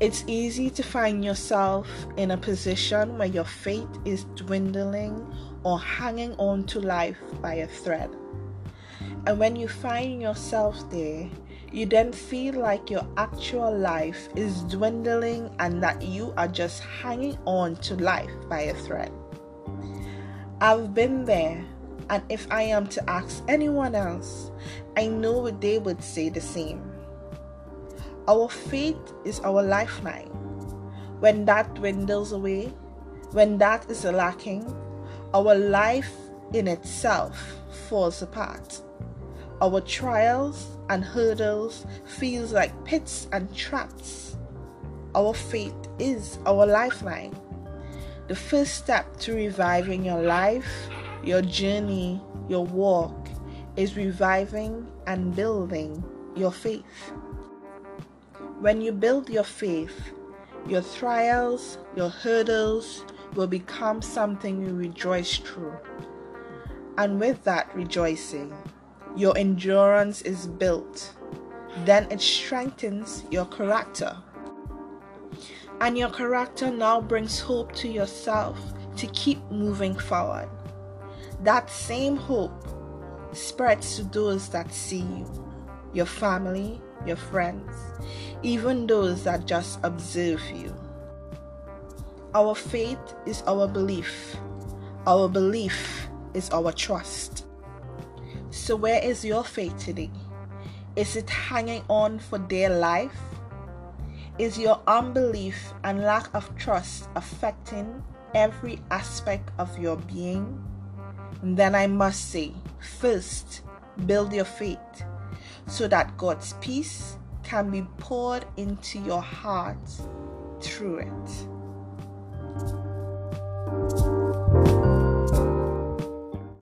It's easy to find yourself in a position where your faith is dwindling or hanging on to life by a thread. And when you find yourself there, you then feel like your actual life is dwindling and that you are just hanging on to life by a thread. I've been there, and if I am to ask anyone else, I know they would say the same. Our faith is our lifeline. When that dwindles away, when that is lacking, our life in itself falls apart. Our trials and hurdles feels like pits and traps. Our faith is our lifeline. The first step to reviving your life, your journey, your walk is reviving and building your faith. When you build your faith, your trials, your hurdles will become something you rejoice through. And with that rejoicing, your endurance is built, then it strengthens your character. And your character now brings hope to yourself to keep moving forward. That same hope spreads to those that see you, your family, your friends, even those that just observe you. Our faith is our belief. Our belief is our trust. So, where is your faith today? Is it hanging on for dear life? Is your unbelief and lack of trust affecting every aspect of your being? Then I must say, first, build your faith so that God's peace can be poured into your heart through it.